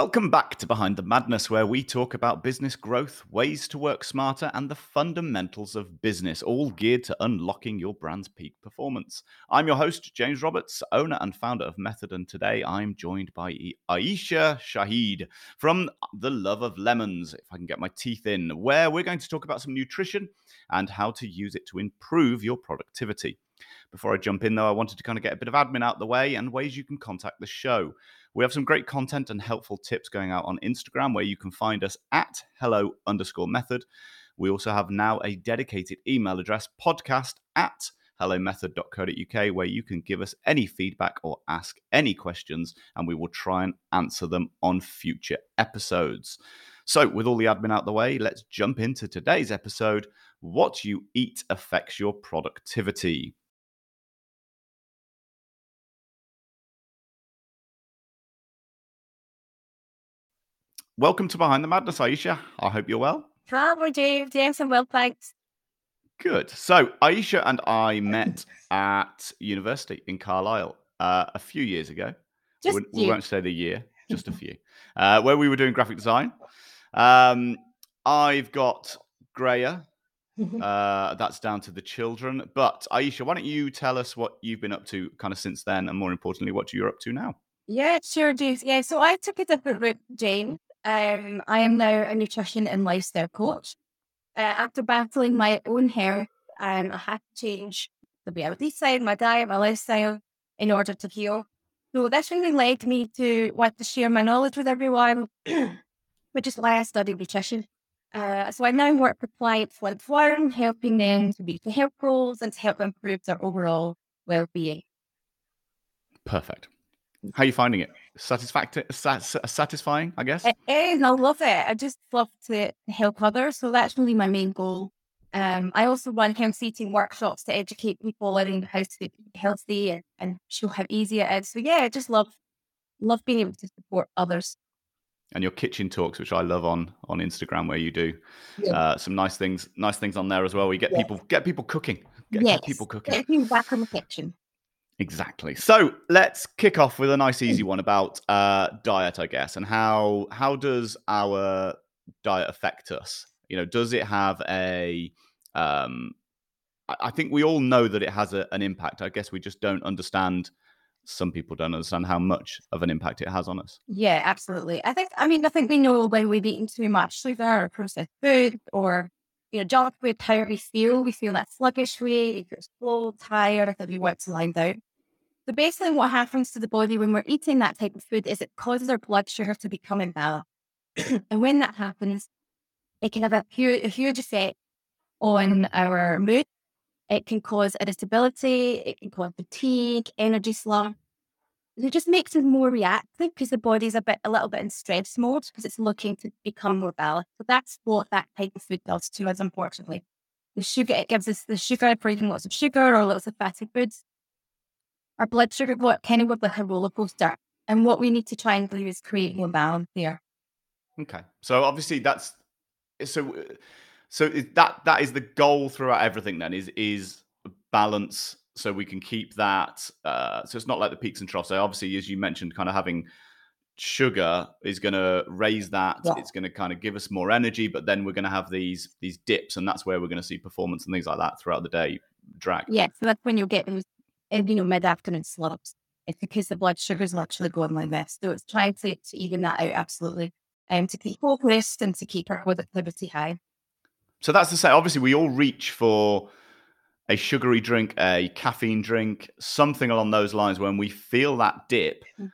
Welcome back to Behind the Madness, where we talk about business growth, ways to work smarter, and the fundamentals of business, all geared to unlocking your brand's peak performance. I'm your host, James Roberts, owner and founder of Method, and today I'm joined by Aisha Shahid from The Love of Lemons, if I can get my teeth in, where we're going to talk about some nutrition and how to use it to improve your productivity. Before I jump in, though, I wanted to kind of get a bit of admin out the way and ways you can contact the show. We have some great content and helpful tips going out on Instagram where you can find us at hello underscore method. We also have now a dedicated email address, podcast at hellomethod.co.uk, where you can give us any feedback or ask any questions, and we will try and answer them on future episodes. So, with all the admin out the way, let's jump into today's episode What You Eat Affects Your Productivity. Welcome to Behind the Madness, Aisha. I hope you're well. Hi, James. Yes, I'm well, thanks. Good. So, Aisha and I met at university in Carlisle uh, a few years ago. Just we, we won't say the year, just a few, uh, where we were doing graphic design. Um, I've got Greya. Uh, that's down to the children. But Aisha, why don't you tell us what you've been up to kind of since then, and more importantly, what you're up to now? Yeah, sure, James. Yeah, so I took a different route, Jane. Um, I am now a nutrition and lifestyle coach. Uh, after battling my own hair, um, I had to change the way I would decide my diet, my lifestyle in order to heal. So this really led me to want to share my knowledge with everyone, which is why I studied nutrition. Uh, so I now work with clients one to one, helping them to meet the health goals and to help improve their overall well-being. Perfect. How are you finding it? Satisfactory, satisfying, I guess. It is. I love it. I just love to help others. So that's really my main goal. Um, I also run health eating workshops to educate people on how to be healthy and, and show how easy it is. So yeah, I just love love being able to support others. And your kitchen talks, which I love on on Instagram, where you do yeah. uh, some nice things, nice things on there as well. We get yeah. people get people cooking, get, yes. get people cooking. Get people back in the kitchen. Exactly. So let's kick off with a nice, easy one about uh, diet, I guess, and how how does our diet affect us? You know, does it have a? Um, I think we all know that it has a, an impact. I guess we just don't understand. Some people don't understand how much of an impact it has on us. Yeah, absolutely. I think. I mean, I think we know when we've eaten too much sugar or processed food or you know, junk food, how we feel. We feel that sluggish way, if you're slow, tired, that we want to lie down. So basically what happens to the body when we're eating that type of food is it causes our blood sugar to become imbalanced. and when that happens, it can have a huge, a huge effect on our mood. It can cause irritability, it can cause fatigue, energy slump. It just makes us more reactive because the body's a bit, a little bit in stress mode because it's looking to become more balanced. So that's what that type of food does to us, unfortunately. The sugar, it gives us the sugar for eating lots of sugar or lots of fatty foods our blood sugar what kind of like a roller coaster. And what we need to try and do is create more balance there. Okay. So obviously that's so so that that is the goal throughout everything then is is balance so we can keep that uh so it's not like the peaks and troughs. So obviously as you mentioned kind of having sugar is going to raise that yeah. it's going to kind of give us more energy but then we're going to have these these dips and that's where we're going to see performance and things like that throughout the day drag yeah so that's when you'll get those and you know mid-afternoon slumps. It's because the blood sugars will actually going like this. So it's trying to, to even that out absolutely. Um, to keep focused and to keep our productivity high. So that's the same. Obviously, we all reach for a sugary drink, a caffeine drink, something along those lines when we feel that dip mm.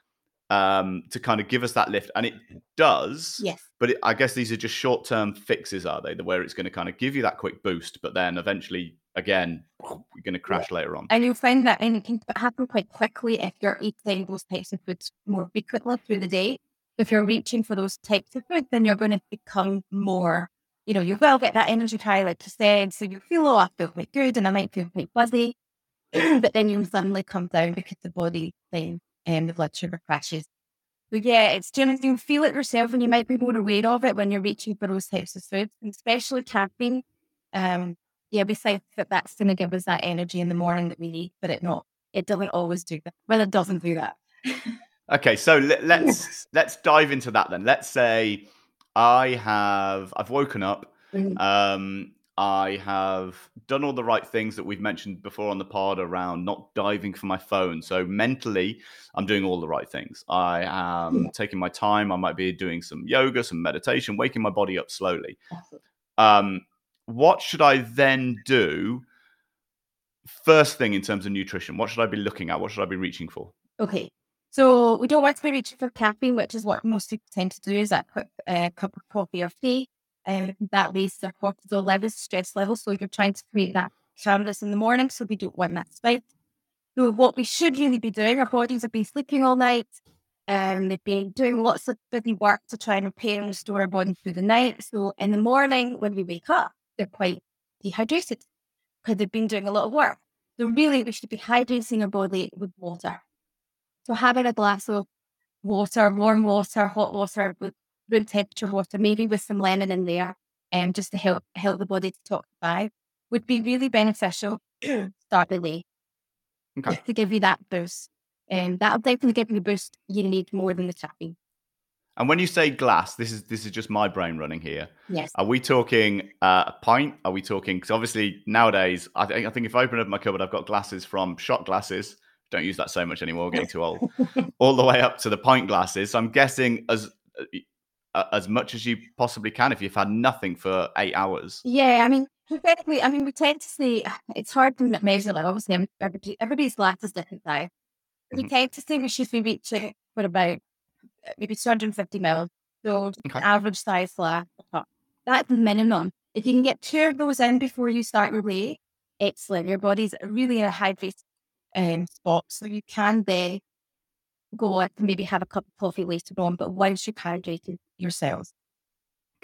um, to kind of give us that lift. And it does. Yes. But it, I guess these are just short term fixes, are they? The where it's going to kind of give you that quick boost, but then eventually again, you're going to crash yeah. later on. And you'll find that and it can happen quite quickly if you're eating those types of foods more frequently through the day. If you're reaching for those types of food, then you're going to become more, you know, you will get that energy high, like you said. So you feel, oh, I feel quite good and I might feel quite buzzy. but then you suddenly come down because the body then and um, the blood sugar crashes. So yeah, it's just you feel it yourself and you might be more aware of it when you're reaching for those types of foods, especially caffeine. Um, yeah, we say that that's going to give us that energy in the morning that we need, but it not. It doesn't always do that. Well, it doesn't do that. Okay, so let, let's let's dive into that then. Let's say I have I've woken up. Mhm. Um, I have done all the right things that we've mentioned before on the pod around not diving for my phone. So mentally, I'm doing all the right things. I am Yeah. taking my time. I might be doing some yoga, some meditation, waking my body up slowly. Absolutely. Um, what should I then do? First thing in terms of nutrition, what should I be looking at? What should I be reaching for? Okay. So we don't want to be reaching for caffeine, which is what most people tend to do, is that quick uh, cup of coffee or tea. Um, that raises their cortisol levels, stress levels. So you're trying to create that calmness in the morning. So we don't want that spike. So what we should really be doing, our bodies have been sleeping all night. Um, they've been doing lots of busy work to try and repair and restore our body through the night. So in the morning when we wake up, they're quite dehydrated because they've been doing a lot of work. So really we should be hydrating our body with water. So having a glass of water, warm water, hot water, with room temperature water, maybe with some lemon in there, um, just to help help the body detoxify, would be really beneficial. Start the day Okay. to give you that boost. And that'll definitely give you the boost you need more than the caffeine. And when you say glass, this is this is just my brain running here. Yes. Are we talking uh, a pint? Are we talking? Because obviously nowadays, I think I think if I open up my cupboard, I've got glasses from shot glasses. Don't use that so much anymore. Getting too old. All the way up to the pint glasses. So I'm guessing as uh, as much as you possibly can if you've had nothing for eight hours. Yeah, I mean, typically, I mean, we tend to see it's hard to measure. Like, obviously, everybody, everybody's glass is different now. We Mhm. tend to say we should be reaching for about uh, maybe 250 mils. So, Okay. average size glass. That's the minimum. If you can get two of those in before you start your day, excellent. Your body's really in a hydrated um, spot. So, you can then go to maybe have a cup of coffee later on. But once you've hydrated yourselves,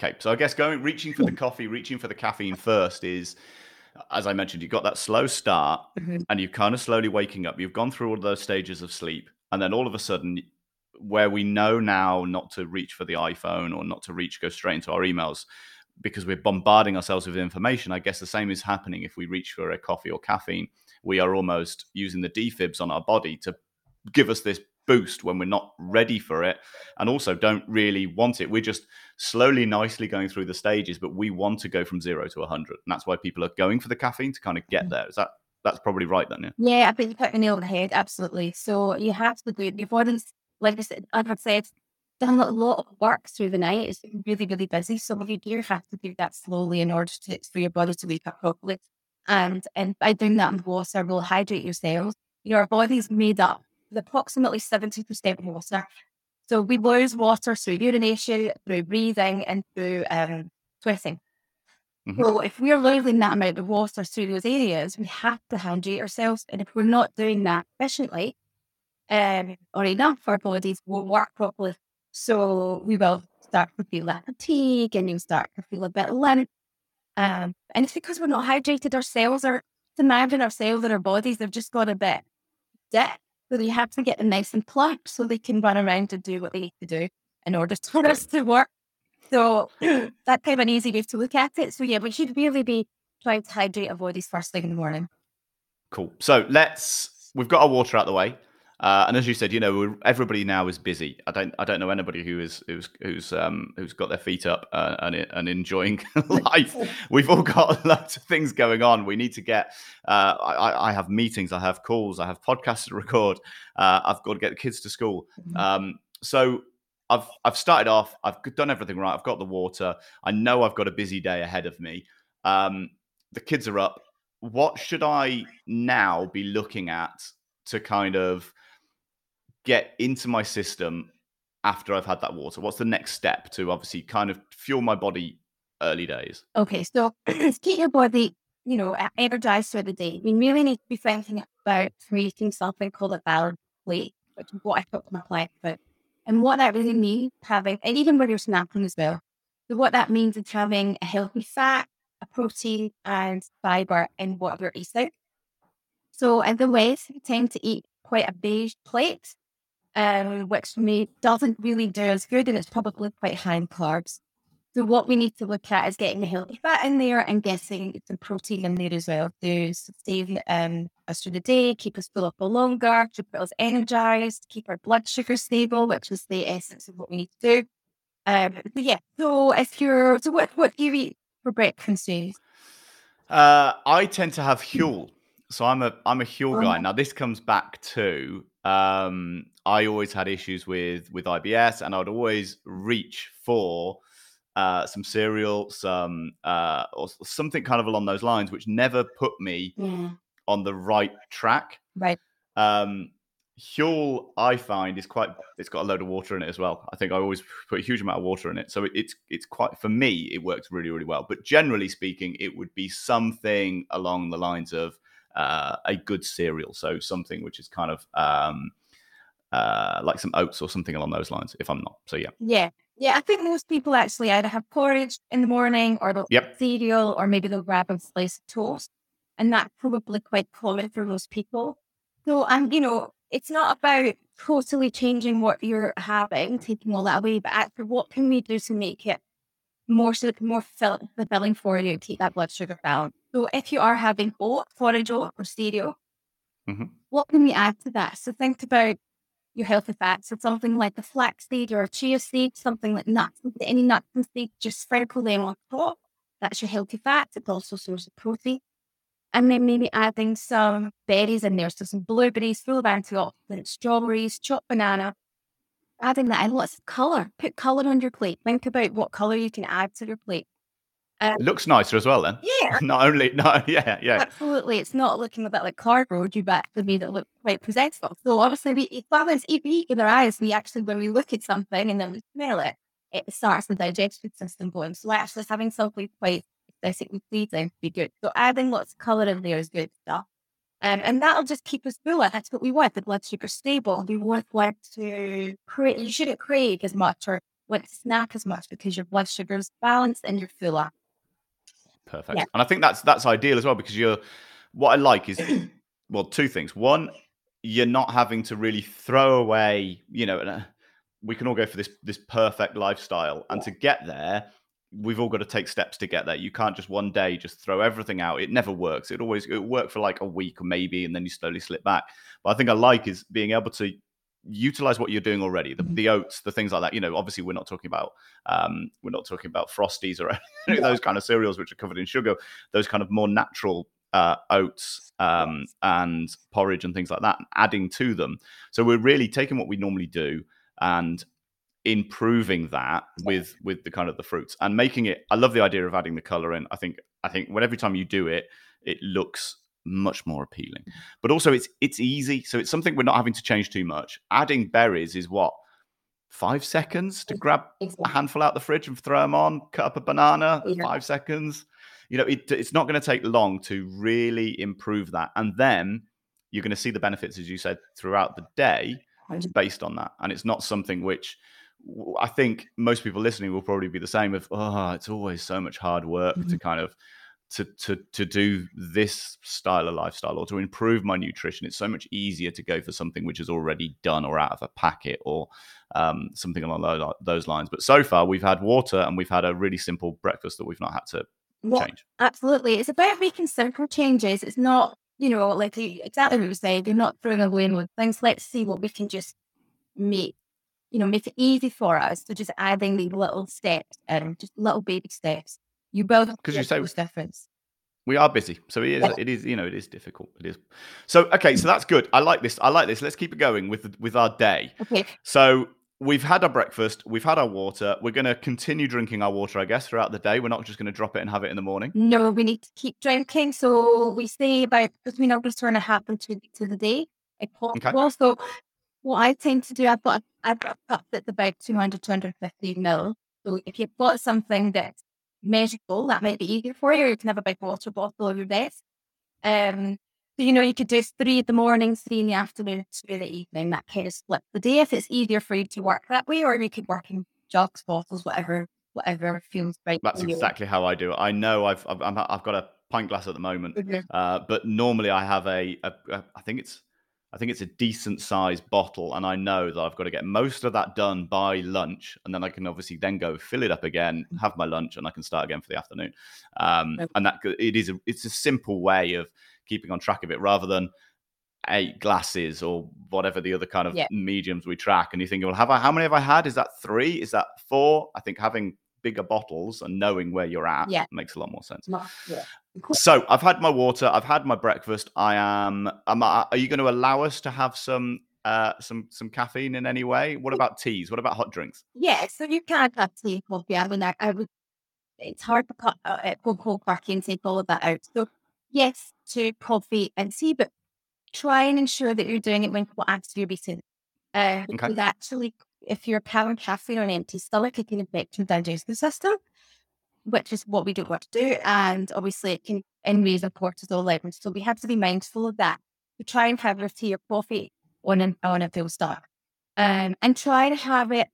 Okay, so I guess going reaching for the coffee, reaching for the caffeine first is, as I mentioned, you've got that slow start, Mhm. and you're kind of slowly waking up. You've gone through all those stages of sleep, and then all of a sudden, where we know now not to reach for the iPhone or not to reach, go straight into our emails because we're bombarding ourselves with information. I guess the same is happening if we reach for a coffee or caffeine. We are almost using the defibs on our body to give us this boost when we're not ready for it and also don't really want it. We're just slowly, nicely going through the stages, but we want to go from zero to 100. And that's why people are going for the caffeine to kind of get mm. there. Is that, that's probably right then, yeah? Yeah, I think you put the nail on the head. Absolutely. So you have to do. Your body's, like I said, I've said, done a lot of work through the night. It's been really, really busy. So you do have to do that slowly in order to, for your body to wake up properly. And and by doing that in water will hydrate your cells. Your body's made up with approximately 70% water. So we lose water through urination, through breathing, and through um, sweating. Mhm. So if we're losing that amount of water through those areas, we have to hydrate ourselves. And if we're not doing that efficiently um, or enough, our bodies won't work properly. So we will start to feel that fatigue and you'll start to feel a bit limp. Um, and it's because we're not hydrated. Our cells are, imagine our cells in our bodies, they've just got a bit dead. So you have to get them nice and plump so they can run around and do what they need to do in order for us to work. So that's kind of an easy way to look at it. So yeah, we should really be trying to hydrate our bodies first thing in the morning. Cool. So let's, we've got our water out the way. Uh, and as you said, you know, we're, everybody now is busy. I don't, I don't know anybody who is, who's, who's, um, who's got their feet up uh, and and enjoying life. We've all got lots of things going on. We need to get. Uh, I, I have meetings, I have calls, I have podcasts to record. Uh, I've got to get the kids to school. Mhm. Um, so I've I've started off. I've done everything right. I've got the water. I know I've got a busy day ahead of me. Um, the kids are up. What should I now be looking at to kind of get into my system after I've had that water? What's the next step to obviously kind of fuel my body early days? Okay, so keep your body, you know, energized through the day, we really need to be thinking about creating something called a balanced plate, which is what I talk to my about. And what that really means, having, and even when you're snacking as well. So what that means is having a healthy fat, a protein, and fiber in what you're eating. So in the West, we tend to eat quite a beige plate, um, which for me doesn't really do as good, and it's probably quite high in carbs. So what we need to look at is getting the healthy fat in there and getting some protein in there as well to sustain um, us through the day, keep us full up for longer, keep us energized, keep our blood sugar stable, which is the essence of what we need to do. Um, yeah, so if you're, so what, what do you eat for breakfast? Uh, I tend to have Huel. So I'm a I'm a Huel guy. Oh. Now this comes back to um, I always had issues with with IBS, and I'd always reach for uh, some cereal, some uh, or something kind of along those lines, which never put me yeah. on the right track. Right. Um, Huel, I find, is quite. It's got a load of water in it as well. I think I always put a huge amount of water in it, so it, it's it's quite for me. It works really really well. But generally speaking, it would be something along the lines of uh, a good cereal. So something which is kind of um, uh, like some oats or something along those lines. If I'm not, so yeah. Yeah, yeah. I think most people actually either have porridge in the morning or they'll yep. cereal, or maybe they'll grab a slice of toast, and that's probably quite common for most people. So, and you know, it's not about totally changing what you're having, taking all that away, but actually, what can we do to make it more so more fulfilling for you, keep that blood sugar balance? So, if you are having oat, porridge, oat, or cereal, mm-hmm. what can we add to that? So, think about your healthy fats. So, something like the flaxseed or a chia seed, something like nuts, any nuts and seeds, just sprinkle them on top. That's your healthy fats. It's also a source of protein and then maybe adding some berries in there. So some blueberries, full of antioxidants, strawberries, chopped banana. Adding that and lots of color. Put color on your plate. Think about what color you can add to your plate. Um, it looks nicer as well, then. Yeah. not only, no, yeah, yeah. Absolutely. It's not looking a bit like cardboard. You back to me that look quite possessful. So obviously, we, if that if we in our eyes, we actually, when we look at something and then we smell it, it starts the digestive system going. So actually having something quite aesthetically pleasing to be good. So adding lots of colour in there is good stuff. Um, and that'll just keep us fuller. That's what we want. The blood sugar stable. We want want to create. You shouldn't crave as much or want to snack as much because your blood sugar is balanced and you're fuller. Perfect. Yeah. And I think that's that's ideal as well because you're. What I like is well, two things. One, you're not having to really throw away. You know, uh, we can all go for this this perfect lifestyle, and to get there, we've all got to take steps to get there. You can't just one day just throw everything out. It never works. It always it work for like a week or maybe, and then you slowly slip back. But I think I like is being able to utilize what you're doing already the, mm-hmm. the oats the things like that. You know obviously we're not talking about um we're not talking about frosties or of those kind of cereals which are covered in sugar. Those kind of more natural uh, oats um, and porridge and things like that, and adding to them. So we're really taking what we normally do and improving that with with the kind of the fruits and making it i love the idea of adding the color in. I think i think when every time you do it it looks much more appealing. But also it's it's easy. So it's something we're not having to change too much. Adding berries is what five seconds to grab a handful out the fridge and throw them on cut up a banana yeah. five seconds. You know it, it's not going to take long to really improve that. And then you're going to see the benefits as you said throughout the day based on that. And it's not something which I think most people listening will probably be the same of oh it's always so much hard work mm-hmm. to kind of to to to do this style of lifestyle or to improve my nutrition it's so much easier to go for something which is already done or out of a packet or um, something along those lines. But so far we've had water and we've had a really simple breakfast that we've not had to change. absolutely. It's about making simple changes. It's not you know like exactly what you say you're not throwing away with things. Let's see what we can just make you know, make it easy for us. So just adding these little steps and just little baby steps. You both because you say difference. We are busy, so it is. Yeah. It is. You know, it is difficult. It is. So okay, so that's good. I like this. I like this. Let's keep it going with with our day. Okay. So we've had our breakfast. We've had our water. We're going to continue drinking our water, I guess, throughout the day. We're not just going to drop it and have it in the morning. No, we need to keep drinking. So we say about between hours two and a half and two to the day. Okay. Also, what I tend to do, I've got I've got a cup that's about 200, 250 mil. So if you've got something that's measurable, that might be easier for you. You can have a big water bottle of your best. Um, so, you know, you could do three in the morning, three in the afternoon, two in the evening. That kind of split the day if it's easier for you to work that way, or you could work in jugs, bottles, whatever, whatever feels right. That's exactly how I do it. I know I've I've, I've got a pint glass at the moment, mm-hmm. uh, but normally I have a, a, a I think it's I think it's a decent sized bottle, and I know that I've got to get most of that done by lunch, and then I can obviously then go fill it up again, Mm. have my lunch, and I can start again for the afternoon. Um, and that it is a, it's a simple way of keeping on track of it rather than eight glasses or whatever the other kind of Yeah. mediums we track. And you think, well, have I? How many have I had? Is that three? Is that four? I think having bigger bottles and knowing where you're at Yeah. makes a lot more sense. Yeah. So I've had my water. I've had my breakfast. I am. am I, are you going to allow us to have some uh, some some caffeine in any way? What about teas? What about hot drinks? Yeah, so you can have tea and coffee. I mean, I, I would, it's hard to cut uh, go cold turkey and take all of that out. So, yes, to coffee and tea, but try and ensure that you're doing it when what after you're eating. Uh, Okay. because actually, if you're having caffeine on an empty stomach, it can affect your digestive system, which is what we don't want to do. And obviously, it can raise our cortisol levels. So, we have to be mindful of that. So, try and have your tea or coffee on an, on a full stop. Um, and try to have it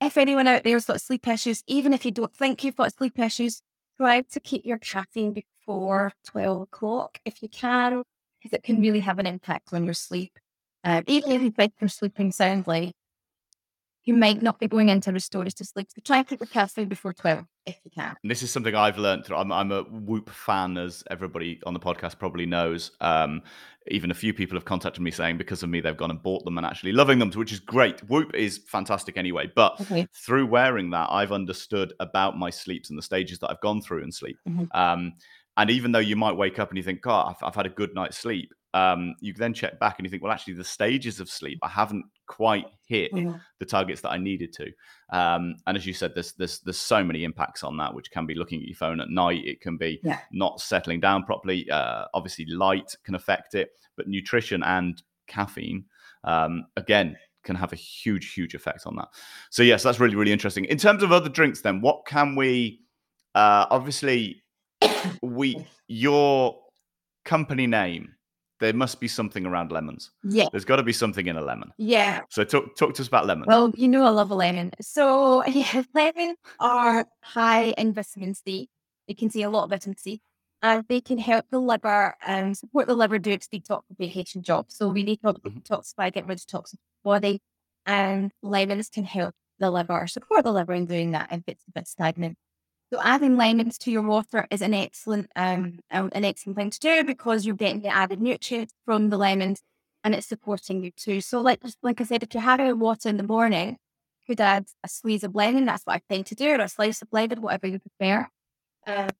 if anyone out there's got sleep issues, even if you don't think you've got sleep issues, try to keep your caffeine before 12 o'clock if you can, because it can really have an impact on your sleep. Um, even if you think you're sleeping soundly, you might not be going into restorative sleep. So try and keep your caffeine before 12 if you can. And this is something I've learned. Through, I'm, I'm a Whoop fan, as everybody on the podcast probably knows. Um, even a few people have contacted me saying because of me they've gone and bought them and actually loving them, which is great. Whoop is fantastic anyway. But Okay. through wearing that, I've understood about my sleeps and the stages that I've gone through in sleep. Mhm. Um, and even though you might wake up and you think, God, I've, I've had a good night's sleep, um, you then check back and you think, well, actually, the stages of sleep I haven't quite hit Mhm. the targets that I needed to. Um, and as you said, there's there's there's so many impacts on that, which can be looking at your phone at night. It can be Yeah. not settling down properly. Uh, obviously, light can affect it, but nutrition and caffeine, um, again, can have a huge, huge effect on that. So yes, that's really, really interesting. In terms of other drinks, then, what can we? Uh, obviously, we your company name. There must be something around lemons. Yeah. There's got to be something in a lemon. Yeah. So talk talk to us about lemons. Well, you know I love a lemon. So yeah, lemons are high in vitamin C. They contain a lot of vitamin C. And they can help the liver and support the liver do its detoxification job. So we need to Mhm. detoxify, get rid of toxins in the body. And lemons can help the liver, support the liver in doing that if it's a bit stagnant. So adding lemons to your water is an excellent um an excellent thing to do because you're getting the added nutrients from the lemons and it's supporting you too. So like like I said, if you're having water in the morning, you could add a squeeze of lemon. That's what I tend to do, or a slice of lemon, whatever you prefer. Um,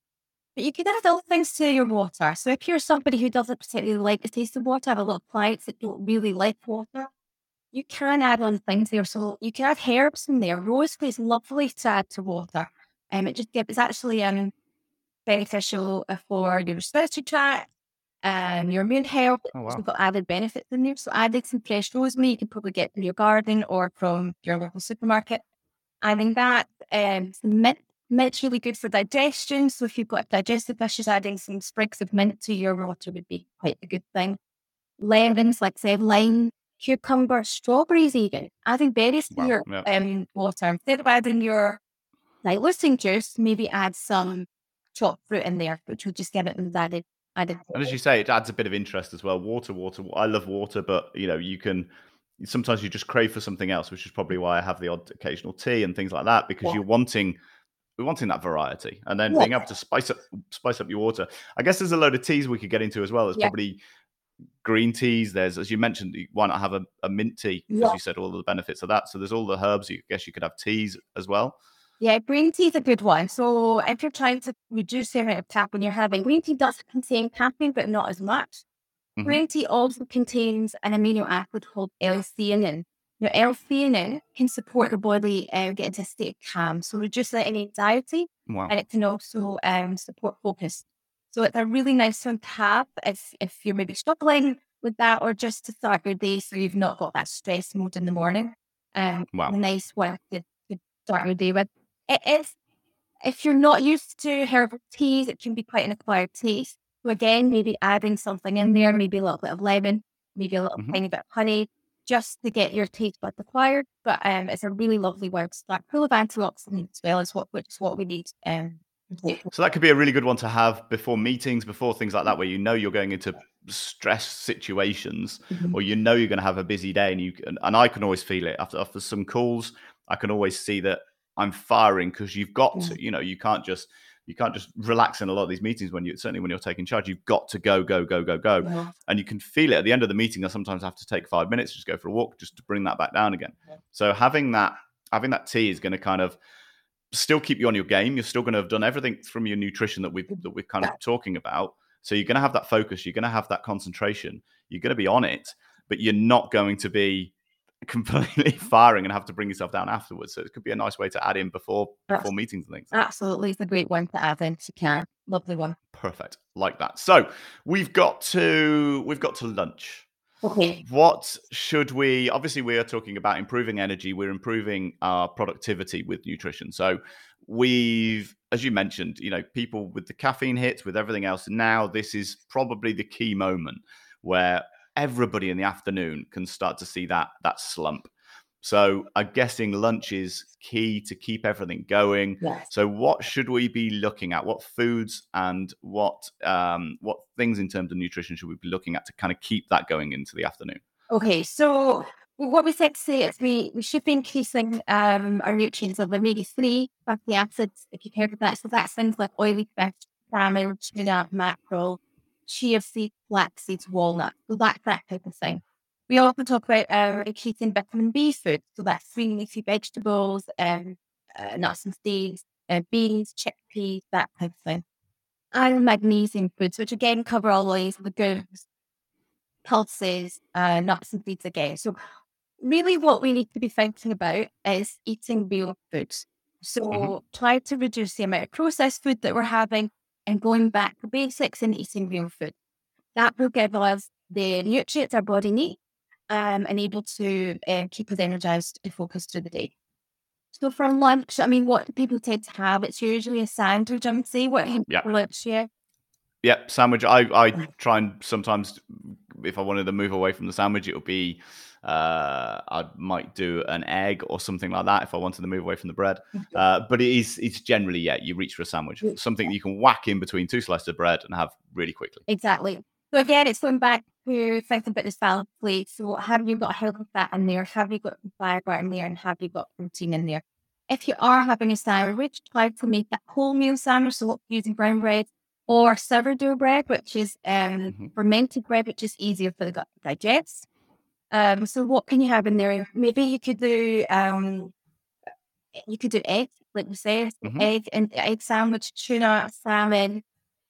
but you could add other things to your water. So if you're somebody who doesn't particularly like the taste of water, I have a lot of clients that don't really like water. You can add on things there. So you can add herbs in there. Rosemary is lovely to add to water. Um, it just gives it's actually um beneficial for your respiratory tract, um, your immune health. Oh, wow. got added benefits in there. So adding some fresh rosemary, you can probably get from your garden or from your local supermarket. Adding that, um, some mint. Mint's really good for digestion. So if you've got digestive issues, adding some sprigs of mint to your water would be quite a good thing. Lemons, like said, lime, cucumber, strawberries even. Adding berries to Wow, your yeah. um, water. Instead of adding your diluting juice, maybe add some chopped fruit in there, which will just give it added added. And as you say, it adds a bit of interest as well. Water, water. I love water, but you know, you can sometimes you just crave for something else, which is probably why I have the odd occasional tea and things like that because Yeah. you're wanting we're wanting that variety and then Yeah. being able to spice up spice up your water. I guess there's a load of teas we could get into as well. There's Yeah. probably green teas. There's, as you mentioned, why not have a, a mint tea? Because you said all the benefits of that. So there's all the herbs. You guess you could have teas as well. Yeah, green tea is a good one. So if you're trying to reduce the amount of caffeine you're having, green tea does contain caffeine, but not as much. Mhm. Green tea also contains an amino acid called L-theanine. Now, L-theanine can support the body um, get into a state of calm, so reduce any anxiety, Wow. and it can also um, support focus. So it's a really nice one to have if if you're maybe struggling with that, or just to start your day so you've not got that stress mode in the morning. Um, Wow. nice one to, to start your day with. It is if you're not used to herbal teas, it can be quite an acquired taste. So again, maybe adding something in there, maybe a little bit of lemon, maybe a little Mhm. tiny bit of honey, just to get your taste buds acquired. But um, it's a really lovely one to start, full of antioxidants as well as what which is what we need. Um. So that could be a really good one to have before meetings, before things like that, where you know you're going into stress situations mm-hmm. or you know you're going to have a busy day and you and, and I can always feel it after after some calls I can always see that I'm firing because you've got to you know you can't just you can't just relax in a lot of these meetings when you certainly when you're taking charge you've got to go go go go go. Yeah. and you can feel it at the end of the meeting I sometimes have to take 5 minutes just go for a walk just to bring that back down again. Yeah. so having that having that tea is going to kind of still keep you on your game. You're still going to have done everything from your nutrition that we've that we're kind of talking about. So you're going to have that focus, you're going to have that concentration, you're going to be on it, but you're not going to be completely firing and have to bring yourself down afterwards. So it could be a nice way to add in before before meetings and things. Absolutely, it's a great one to add in if you can. Lovely one. Perfect, like that. So we've got to we've got to lunch. Okay. What should we? Obviously, we are talking about improving energy. We're improving our productivity with nutrition. So we've as you mentioned you know people with the caffeine hits with everything else now this is probably the key moment where everybody in the afternoon can start to see that that slump so i'm guessing lunch is key to keep everything going yes. so what should we be looking at what foods and what um, what things in terms of nutrition should we be looking at to kind of keep that going into the afternoon okay so what we said to say is we, we should be increasing um, our nutrients of omega 3 fatty acids, if you've heard of that. So that's things like oily fish, salmon, tuna, mackerel, chia seeds, flax seeds, walnuts. So that's that type of thing. We also talk about uh, increasing vitamin B food. So that's green leafy vegetables, um, uh, nuts and seeds, uh, beans, chickpeas, that type of thing. And magnesium foods, which again cover all these legumes, pulses, uh, nuts and seeds again. So really what we need to be thinking about is eating real foods. So mm-hmm. try to reduce the amount of processed food that we're having and going back to basics and eating real food. That will give us the nutrients our body needs um, and able to uh, keep us energized and focused through the day. So for lunch, I mean, what do people tend to have? It's usually a sandwich, I would say. What yeah. for lunch, yeah? Yeah, sandwich. I, I try and sometimes, if I wanted to move away from the sandwich, it would be uh, I might do an egg or something like that if I wanted to move away from the bread. Uh, but it is it's generally yeah, you reach for a sandwich, something you can whack in between two slices of bread and have really quickly. Exactly. So again, it's going back to thinking about this balance plate. So have you got healthy fat in there? Have you got fiber in there? And have you got protein in there? If you are having a sandwich, try to make that wholemeal sandwich. So using brown bread or sourdough bread, which is um, mm-hmm. fermented bread, which is easier for the gut to digest. Um, so what can you have in there? Maybe you could do um, you could do egg, like we say, mm-hmm. egg and egg sandwich, tuna, salmon,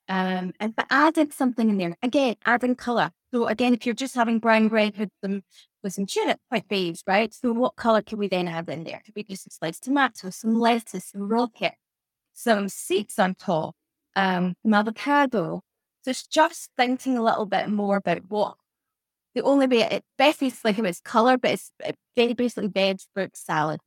um, and but adding something in there again, adding color. So again, if you're just having brown bread with some with some tuna, quite beige, right? So what color can we then add in there? Could we do some sliced tomato, some lettuce, some rocket, some seeds on top, um, some avocado. So it's just thinking a little bit more about what the only way it best is like him, it's color, but it's very basically veg fruit salad.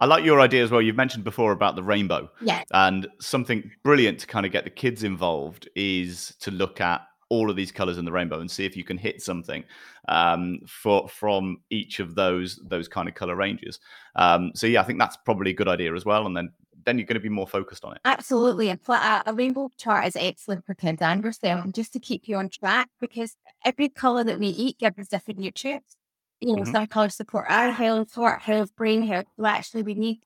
I like your idea as well. You've mentioned before about the rainbow. Yeah. And something brilliant to kind of get the kids involved is to look at all of these colors in the rainbow and see if you can hit something um, for from each of those those kind of color ranges. Um, so yeah, I think that's probably a good idea as well. And then then you're going to be more focused on it. Absolutely. And a, a rainbow chart is excellent for kind of yourself just to keep you on track because every color that we eat gives us different nutrients. You know, mm-hmm. some colors support our health, heart health, brain health. So actually, we need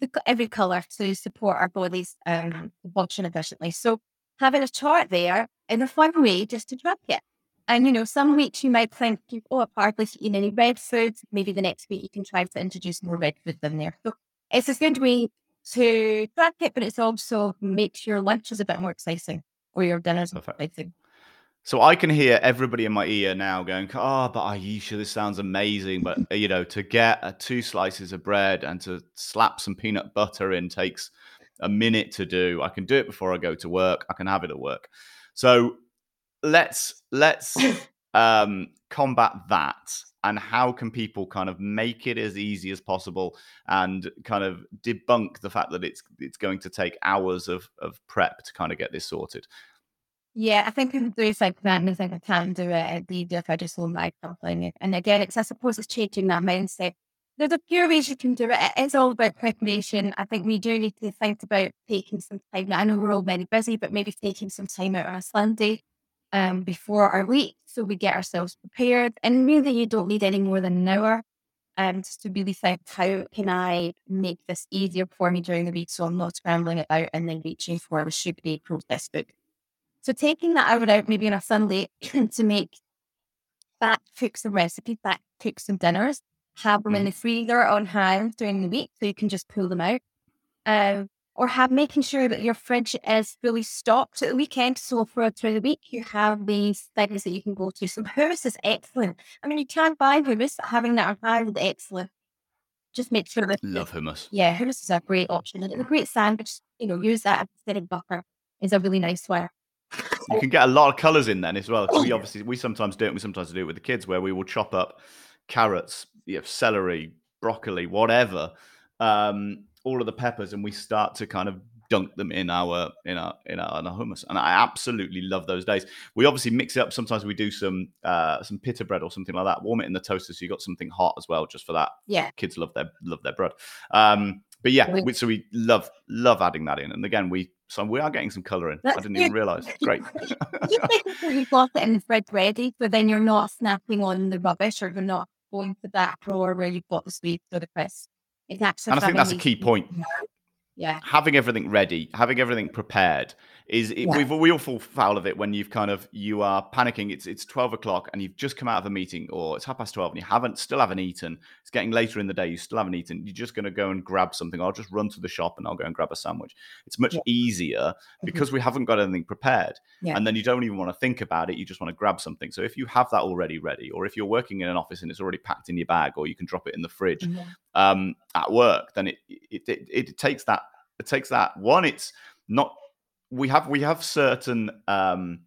the, every color to support our bodies um, function efficiently. So having a chart there in a fun way just to track it. And you know, some weeks you might think, oh, I've hardly eaten any red foods. Maybe the next week you can try to introduce more red food in there. So it's a good way to track it, but it's also makes your lunches a bit more exciting or your dinners Perfect. exciting. So I can hear everybody in my ear now going, "Oh, but Aisha, this sounds amazing." But you know, to get uh, two slices of bread and to slap some peanut butter in takes a minute to do. I can do it before I go to work. I can have it at work. So let's let's um, combat that and how can people kind of make it as easy as possible and kind of debunk the fact that it's it's going to take hours of, of prep to kind of get this sorted yeah, I think people do think that and they think I can't do it. It's if I just hold my something. And again, it's I suppose it's changing that mindset. There's a few ways you can do it. It's all about preparation. I think we do need to think about taking some time. I know we're all very busy, but maybe taking some time out on a Sunday um, before our week. So we get ourselves prepared. And really, you don't need any more than an hour um, just to really think, how can I make this easier for me during the week so I'm not scrambling it out and then reaching for a sugary processed food. So taking that hour out maybe on a Sunday to make back cook some recipes, back cook some dinners, have them mm. in the freezer on hand during the week so you can just pull them out. Um, or have making sure that your fridge is fully stocked at the weekend. So for through the week, you have these things that you can go to. So hummus is excellent. I mean, you can buy hummus, but having that around is excellent. Just make sure that love hummus. Yeah, hummus is a great option and it's a great sandwich. You know, use that instead of butter is a really nice one. You can get a lot of colours in then as well. We obviously we sometimes do it. We sometimes do it with the kids where we will chop up carrots, you know, celery, broccoli, whatever. Um, all of the peppers and we start to kind of dunk them in our in our in our, in our hummus. And i absolutely love those days. We obviously mix it up. Sometimes we do some uh some pita bread or something like that. Warm it in the toaster so you got something hot as well just for that. Yeah. Kids love their love their bread. Um but yeah we, so we love love adding that in. And again we so we are getting some color in. I didn't even realize great. You've got it in the fridge ready but then you're not snapping on the rubbish or you're not going to that drawer where you've got the sweets or the crisps actually and I think that's a key point. Yeah. Having everything ready, having everything prepared is it, yeah. we've we all fall foul of it when you've kind of you are panicking. It's it's twelve o'clock and you've just come out of a meeting, or it's half past twelve and you haven't still haven't eaten. It's getting later in the day, you still haven't eaten. You're just going to go and grab something. I'll just run to the shop and I'll go and grab a sandwich. It's much yeah. easier mm-hmm. because we haven't got anything prepared, yeah. and then you don't even want to think about it. You just want to grab something. So if you have that already ready, or if you're working in an office and it's already packed in your bag, or you can drop it in the fridge mm-hmm. um, at work, then it it, it it takes that it takes that one. It's not we have we have certain um,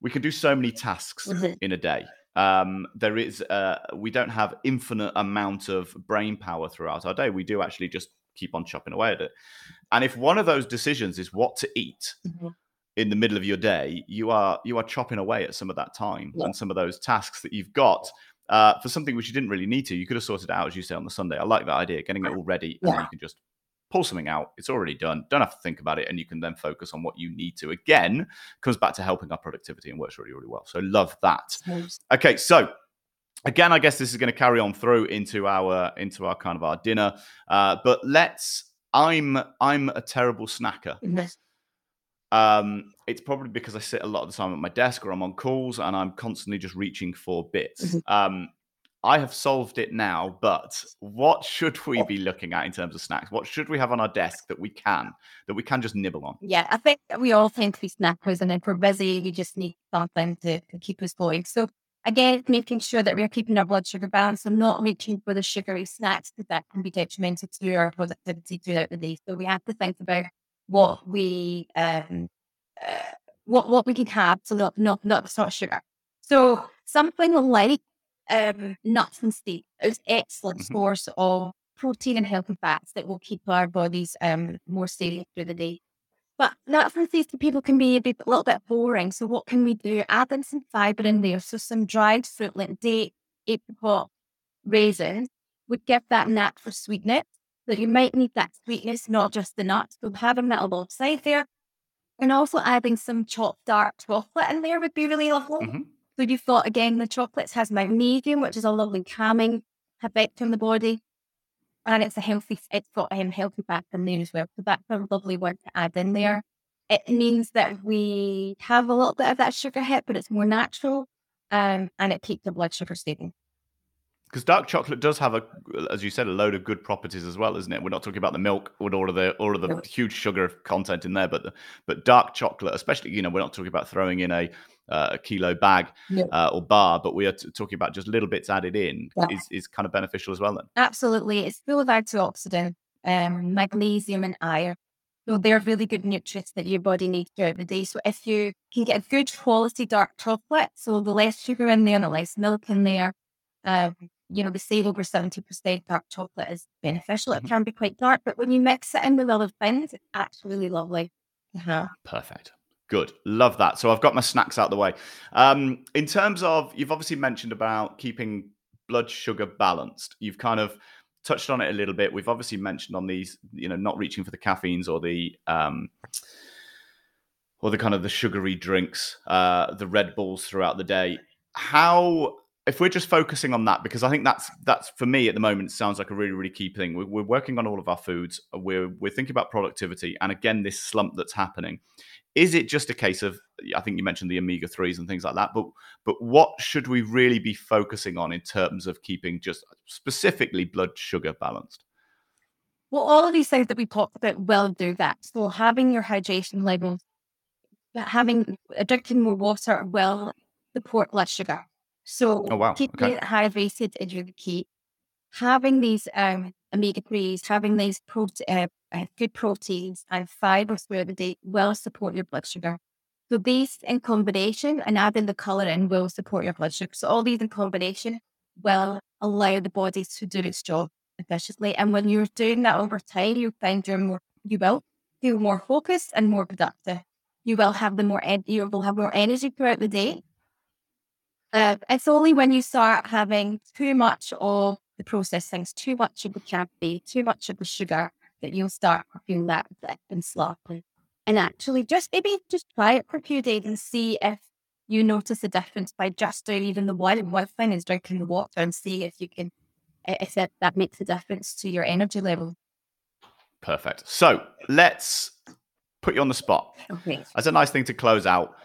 we can do so many tasks mm-hmm. in a day. Um, there is uh, we don't have infinite amount of brain power throughout our day. We do actually just keep on chopping away at it. And if one of those decisions is what to eat mm-hmm. in the middle of your day, you are you are chopping away at some of that time yeah. and some of those tasks that you've got. Uh, for something which you didn't really need to, you could have sorted out, as you say, on the Sunday. I like that idea, getting it all ready, yeah. and you can just pull something out. It's already done. Don't have to think about it. And you can then focus on what you need to. Again, comes back to helping our productivity and works really, really well. So love that. Okay. So again, I guess this is going to carry on through into our into our kind of our dinner. Uh, but let's I'm I'm a terrible snacker. Um, it's probably because I sit a lot of the time at my desk or I'm on calls and I'm constantly just reaching for bits. Mm-hmm. Um, I have solved it now, but what should we be looking at in terms of snacks? What should we have on our desk that we can that we can just nibble on? Yeah, I think we all tend to be snackers, and if we're busy, we just need something to, to keep us going. So again, making sure that we're keeping our blood sugar balanced and not reaching for the sugary snacks because that can be detrimental to our productivity throughout the day. So we have to think about what we um uh, what what we can have, to not not not sort of sugar. So something like um, nuts and seeds. It's excellent mm-hmm. source of protein and healthy fats that will keep our bodies um, more stable through the day. But nuts and seeds to people can be a, bit, a little bit boring. So what can we do? Add in some fiber in there. So some dried fruit like date, apricot, raisins would give that natural sweetness. So you might need that sweetness, not just the nuts. So having that alongside there. And also adding some chopped dark chocolate in there would be really lovely. Mm-hmm. So you've got again the chocolates has magnesium, which is a lovely calming effect on the body. And it's a healthy it's got um, healthy fat in there as well. So that's a lovely one to add in there. It means that we have a little bit of that sugar hit, but it's more natural. Um, and it keeps the blood sugar stable because dark chocolate does have a, as you said, a load of good properties as well, isn't it? We're not talking about the milk with all of the all of the huge sugar content in there, but the, but dark chocolate, especially, you know, we're not talking about throwing in a uh, a kilo bag uh, or bar, but we are t- talking about just little bits added in yeah. is, is kind of beneficial as well. Then absolutely, it's full of antioxidant, um, magnesium, and iron. So they're really good nutrients that your body needs throughout the day. So if you can get a good quality dark chocolate, so the less sugar in there, and the less milk in there, um, you know, the say over 70% dark chocolate is beneficial. Mm-hmm. It can be quite dark, but when you mix it in with other things, it's actually really lovely. Uh-huh. Perfect. Good. Love that. So I've got my snacks out the way. Um, in terms of, you've obviously mentioned about keeping blood sugar balanced. You've kind of touched on it a little bit. We've obviously mentioned on these, you know, not reaching for the caffeines or the, um, or the kind of the sugary drinks, uh, the Red Bulls throughout the day. How if we're just focusing on that, because I think that's that's for me at the moment sounds like a really really key thing. We're, we're working on all of our foods. We're we're thinking about productivity, and again, this slump that's happening. Is it just a case of I think you mentioned the omega threes and things like that, but but what should we really be focusing on in terms of keeping just specifically blood sugar balanced? Well, all of these things that we talked about will do that. So having your hydration levels, having drinking more water will support blood sugar. So oh, wow. keeping okay. it hydrated is really key. Having these um, omega threes, having these prote- uh, uh, good proteins and fibers throughout the day will support your blood sugar. So these in combination and adding the colour in will support your blood sugar. So all these in combination will allow the body to do its job efficiently. And when you're doing that over time, you find you're more you will feel more focused and more productive. You will have the more en- you will have more energy throughout the day. Uh, it's only when you start having too much of the processed things, too much of the caffeine, too much of the sugar, that you'll start feeling that and sloppy. And actually, just maybe just try it for a few days and see if you notice a difference by just doing even the one one thing is drinking the water and see if you can if that, that makes a difference to your energy level. Perfect. So let's put you on the spot. Okay. That's a nice thing to close out.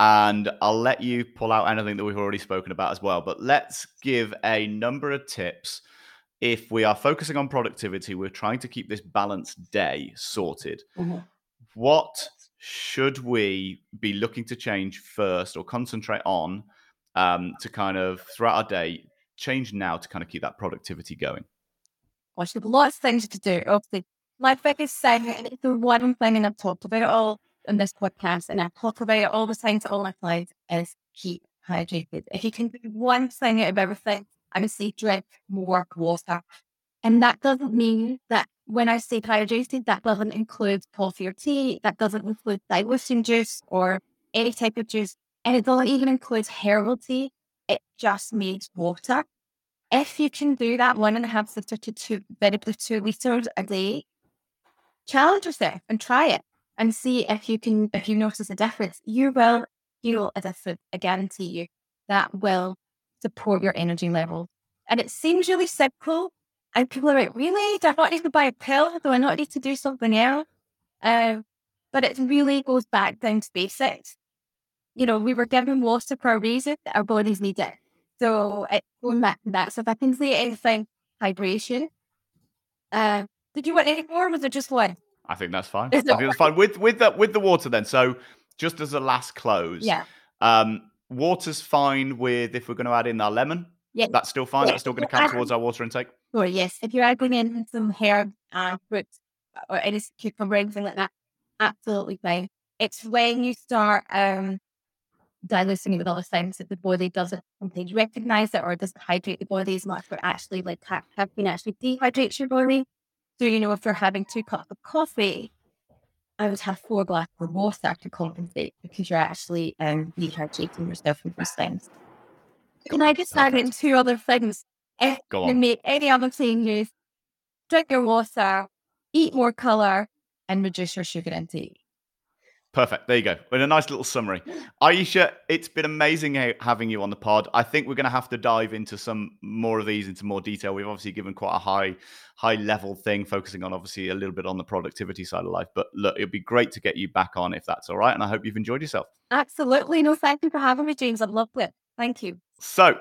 And I'll let you pull out anything that we've already spoken about as well. But let's give a number of tips. If we are focusing on productivity, we're trying to keep this balanced day sorted. Mm-hmm. What should we be looking to change first or concentrate on um, to kind of throughout our day change now to kind of keep that productivity going? Gosh, there's lots of things to do. Obviously, my biggest thing, and it's the one thing, and I've talked about it all in this podcast, and I talk about it all the time to all my clients, is keep hydrated. If you can do one thing out of everything, I would say drink more water. And that doesn't mean that when I say hydrated, that doesn't include coffee or tea. That doesn't include dilution juice or any type of juice. And it doesn't even include herbal tea. It just means water. If you can do that one and a half liter to two, very two liters a day, challenge yourself and try it and see if you can, if you notice a difference. You will feel a difference. I guarantee you that will support your energy level. And it seems really simple. And people are like, really? Do I not need to buy a pill? Do I not need to do something else? Um, but it really goes back down to basics you know, we were given water for a reason. Our bodies need it. So it's going back to that. So if I can say anything, hydration. Uh, did you want any more? Was it just one? I think that's fine. I think that's fine with with the with the water then. So just as a last close, yeah. Um, water's fine with if we're going to add in our lemon. Yeah, that's still fine. Yeah. That's still going to count towards our water intake. Sure. Yes. If you're adding in some herb and fruits or any cucumber, anything like that, absolutely fine. It's when you start um diluting it with other things that the body doesn't recognize it or doesn't hydrate the body as much, but actually like caffeine actually dehydrates your body. So, you know, if you're having two cups of coffee, I would have four glasses of water to compensate because you're actually um, dehydrating yourself from those things. Can I just add in two other things? If you make any other changes, drink your water, eat more color, and reduce your sugar intake. Perfect. There you go. With a nice little summary. Aisha, it's been amazing having you on the pod. I think we're going to have to dive into some more of these into more detail. We've obviously given quite a high, high level thing, focusing on obviously a little bit on the productivity side of life. But look, it'd be great to get you back on if that's all right. And I hope you've enjoyed yourself. Absolutely. No, thank you for having me, James. I've loved it. Thank you. So,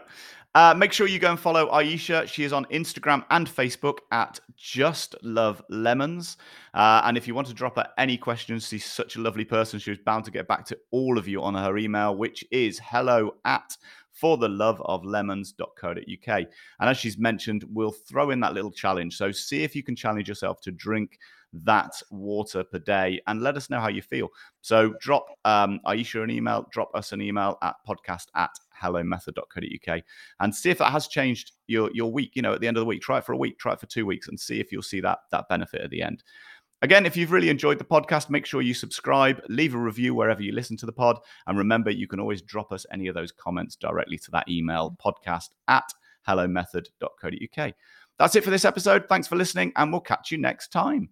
uh, make sure you go and follow Aisha. She is on Instagram and Facebook at Just Love Lemons. Uh, and if you want to drop her any questions, she's such a lovely person. She was bound to get back to all of you on her email, which is hello at for the love of lemons.co.uk. And as she's mentioned, we'll throw in that little challenge. So see if you can challenge yourself to drink that water per day and let us know how you feel. So drop um, Aisha an email, drop us an email at podcast at hellomethod.co.uk and see if that has changed your, your week. You know, at the end of the week, try it for a week, try it for two weeks and see if you'll see that, that benefit at the end. Again, if you've really enjoyed the podcast, make sure you subscribe, leave a review wherever you listen to the pod. And remember, you can always drop us any of those comments directly to that email podcast at hellomethod.co.uk. That's it for this episode. Thanks for listening, and we'll catch you next time.